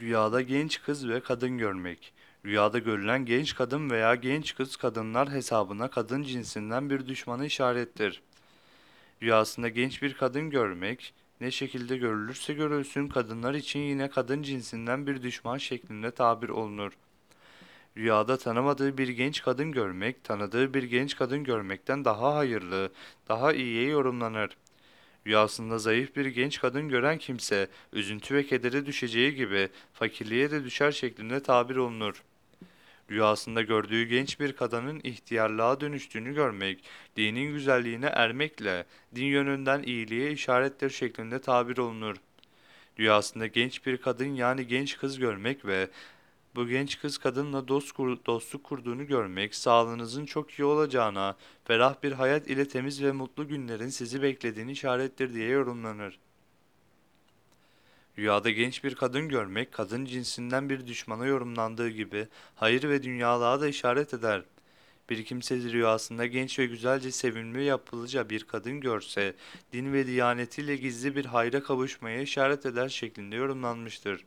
Rüyada genç kız ve kadın görmek. Rüyada görülen genç kadın veya genç kız kadınlar hesabına kadın cinsinden bir düşmanı işarettir. Rüyasında genç bir kadın görmek, ne şekilde görülürse görülsün kadınlar için yine kadın cinsinden bir düşman şeklinde tabir olunur. Rüyada tanımadığı bir genç kadın görmek, tanıdığı bir genç kadın görmekten daha hayırlı, daha iyiye yorumlanır. Rüyasında zayıf bir genç kadın gören kimse, üzüntü ve kedere düşeceği gibi fakirliğe de düşer şeklinde tabir olunur. Rüyasında gördüğü genç bir kadının ihtiyarlığa dönüştüğünü görmek, dinin güzelliğine ermekle, din yönünden iyiliğe işarettir şeklinde tabir olunur. Rüyasında genç bir kadın yani genç kız görmek ve bu genç kız kadınla dost kur- dostluk kurduğunu görmek, sağlığınızın çok iyi olacağına, ferah bir hayat ile temiz ve mutlu günlerin sizi beklediğini işarettir diye yorumlanır. Rüyada genç bir kadın görmek, kadın cinsinden bir düşmana yorumlandığı gibi hayır ve dünyalığa da işaret eder. Bir kimse rüyasında genç ve güzelce sevimli yapılıca bir kadın görse, din ve diyanetiyle gizli bir hayra kavuşmaya işaret eder şeklinde yorumlanmıştır.